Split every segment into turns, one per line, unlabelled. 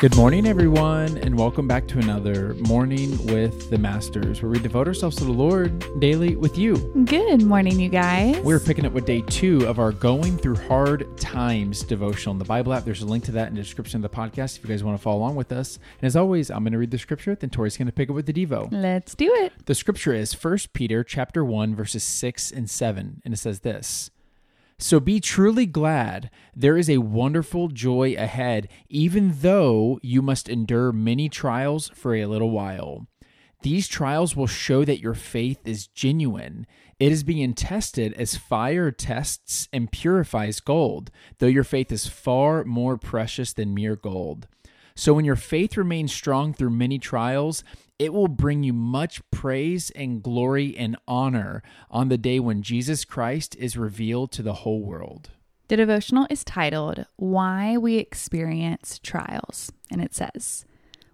Good morning, everyone, and welcome back to another Morning with the Masters, where we devote ourselves to the Lord daily with you.
Good morning, you guys.
We're picking up with day two of our Going Through Hard Times devotional in the Bible app. There's a link to that in the description of the podcast if you guys want to follow along with us. And as always, I'm going to read the scripture, then Tori's going to pick up with the Devo.
Let's do it.
The scripture is 1 Peter chapter 1, verses 6 and 7, and it says this. So be truly glad. There is a wonderful joy ahead, even though you must endure many trials for a little while. These trials will show that your faith is genuine. It is being tested as fire tests and purifies gold, though your faith is far more precious than mere gold. So when your faith remains strong through many trials, it will bring you much praise and glory and honor on the day when Jesus Christ is revealed to the whole world.
The devotional is titled Why We Experience Trials. And it says,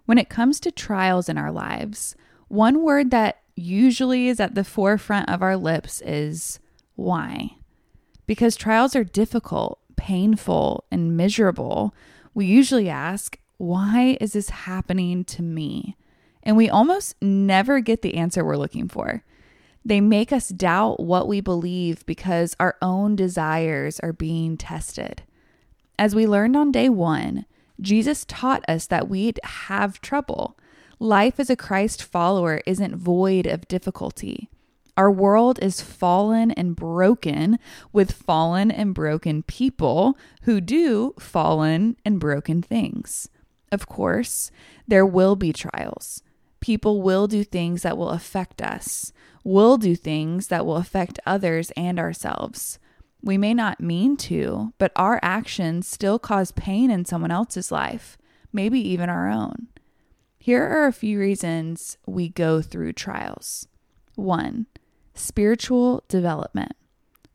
When it comes to trials in our lives, one word that usually is at the forefront of our lips is why. Because trials are difficult, painful, and miserable, we usually ask, Why is this happening to me? And we almost never get the answer we're looking for. They make us doubt what we believe because our own desires are being tested. As we learned on day one, Jesus taught us that we'd have trouble. Life as a Christ follower isn't void of difficulty. Our world is fallen and broken with fallen and broken people who do fallen and broken things. Of course, there will be trials people will do things that will affect us, will do things that will affect others and ourselves. We may not mean to, but our actions still cause pain in someone else's life, maybe even our own. Here are a few reasons we go through trials. One, spiritual development.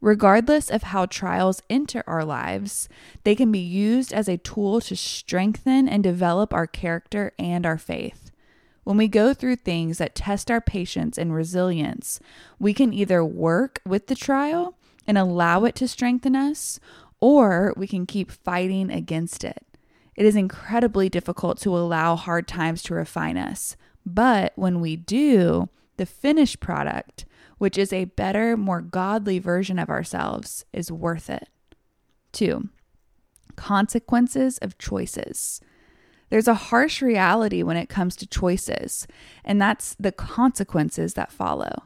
Regardless of how trials enter our lives, they can be used as a tool to strengthen and develop our character and our faith. When we go through things that test our patience and resilience, we can either work with the trial and allow it to strengthen us, or we can keep fighting against it. It is incredibly difficult to allow hard times to refine us, but when we do, the finished product, which is a better, more godly version of ourselves, is worth it. Two, consequences of choices. There's a harsh reality when it comes to choices, and that's the consequences that follow.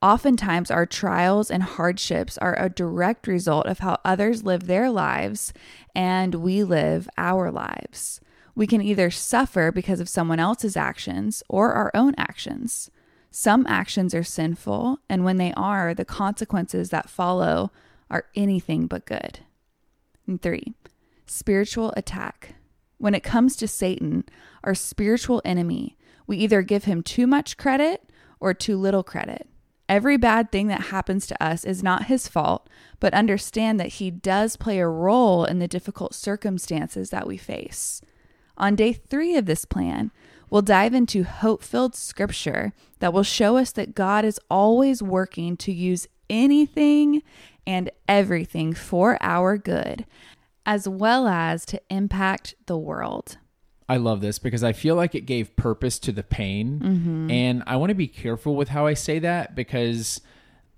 Oftentimes, our trials and hardships are a direct result of how others live their lives and we live our lives. We can either suffer because of someone else's actions or our own actions. Some actions are sinful, and when they are, the consequences that follow are anything but good. And three, spiritual attack. When it comes to Satan, our spiritual enemy, we either give him too much credit or too little credit. Every bad thing that happens to us is not his fault, but understand that he does play a role in the difficult circumstances that we face. On day three of this plan, we'll dive into hope filled scripture that will show us that God is always working to use anything and everything for our good as well as to impact the world.
I love this because I feel like it gave purpose to the pain. Mm-hmm. And I want to be careful with how I say that because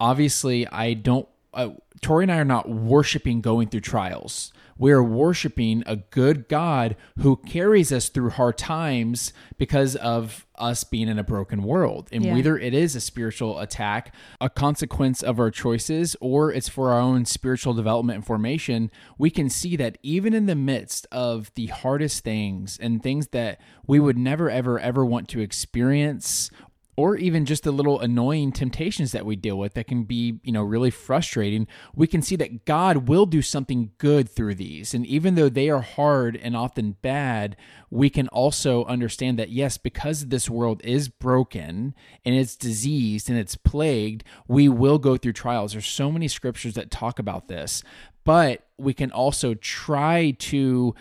obviously I don't, uh, Tori and I are not worshiping going through trials. We're worshiping a good God who carries us through hard times because of us being in a broken world. And yeah. whether it is a spiritual attack, a consequence of our choices, or it's for our own spiritual development and formation, we can see that even in the midst of the hardest things and things that we would never, ever, ever want to experience or even just the little annoying temptations that we deal with that can be, you know, really frustrating, we can see that God will do something good through these. And even though they are hard and often bad, we can also understand that yes, because this world is broken and it's diseased and it's plagued, we will go through trials. There's so many scriptures that talk about this, but we can also try to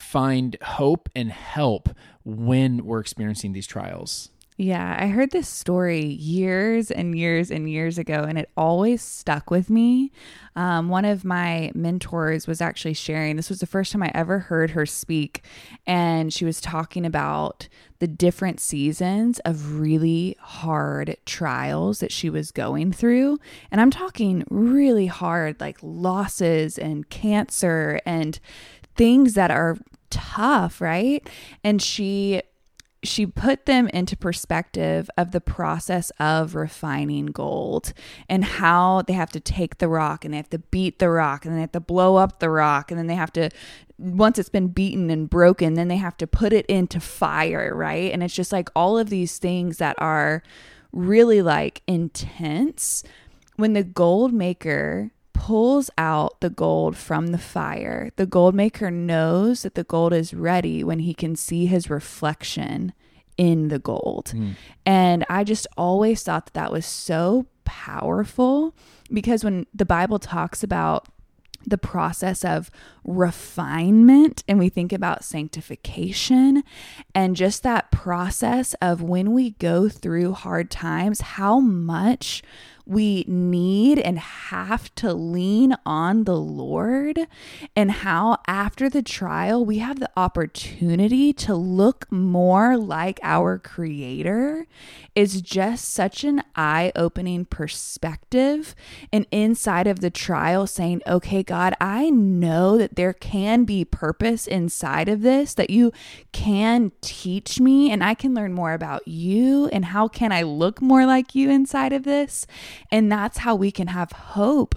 find hope and help when we're experiencing these trials.
Yeah, I heard this story years and years and years ago, and it always stuck with me. Um, one of my mentors was actually sharing, this was the first time I ever heard her speak, and she was talking about the different seasons of really hard trials that she was going through. And I'm talking really hard, like losses and cancer and things that are tough, right? And she she put them into perspective of the process of refining gold and how they have to take the rock and they have to beat the rock and they have to blow up the rock and then they have to once it's been beaten and broken then they have to put it into fire right? And it's just like all of these things that are really like intense. When the gold maker pulls out the gold from the fire, the gold maker knows that the gold is ready when he can see his reflection in the gold. Mm. And I just always thought that that was so powerful because when the Bible talks about the process of refinement and we think about sanctification and just that process of when we go through hard times, how much we need and have to lean on the Lord, and how after the trial, we have the opportunity to look more like our Creator is just such an eye opening perspective. And inside of the trial, saying, Okay, God, I know that there can be purpose inside of this, that you can teach me, and I can learn more about you, and how can I look more like you inside of this. And that's how we can have hope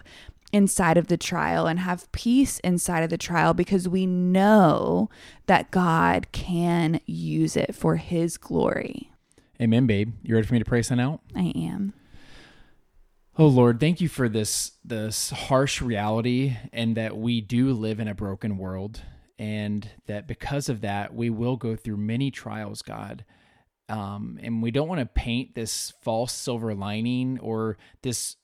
inside of the trial and have peace inside of the trial because we know that God can use it for his glory.
Amen, babe. You ready for me to pray sign out?
I am.
Oh Lord, thank you for this this harsh reality and that we do live in a broken world and that because of that we will go through many trials, God. Um, and we don't want to paint this false silver lining or this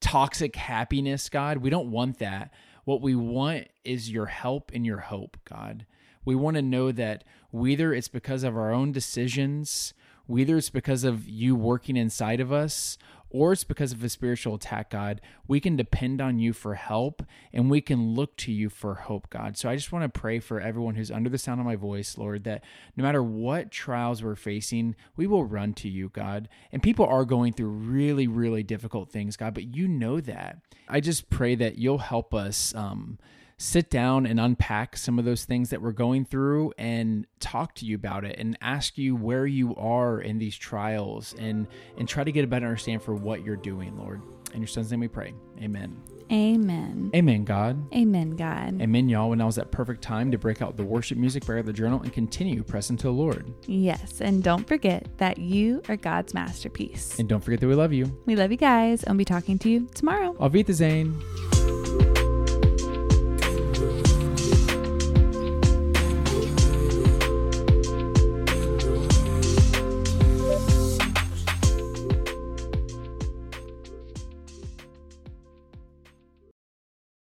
toxic happiness, God. We don't want that. What we want is your help and your hope, God. We want to know that whether it's because of our own decisions, whether it's because of you working inside of us, or it's because of a spiritual attack, God, we can depend on you for help and we can look to you for hope, God. So I just want to pray for everyone who's under the sound of my voice, Lord, that no matter what trials we're facing, we will run to you, God. And people are going through really, really difficult things, God, but you know that. I just pray that you'll help us. Um, sit down and unpack some of those things that we're going through and talk to you about it and ask you where you are in these trials and and try to get a better understanding for what you're doing, Lord. In your son's name we pray. Amen.
Amen.
Amen, God.
Amen, God.
Amen, y'all. When I was that perfect time to break out the worship music, bear the journal, and continue pressing to the Lord.
Yes, and don't forget that you are God's masterpiece.
And don't forget that we love you.
We love you guys, and we'll be talking to you tomorrow.
Auf Wiedersehen.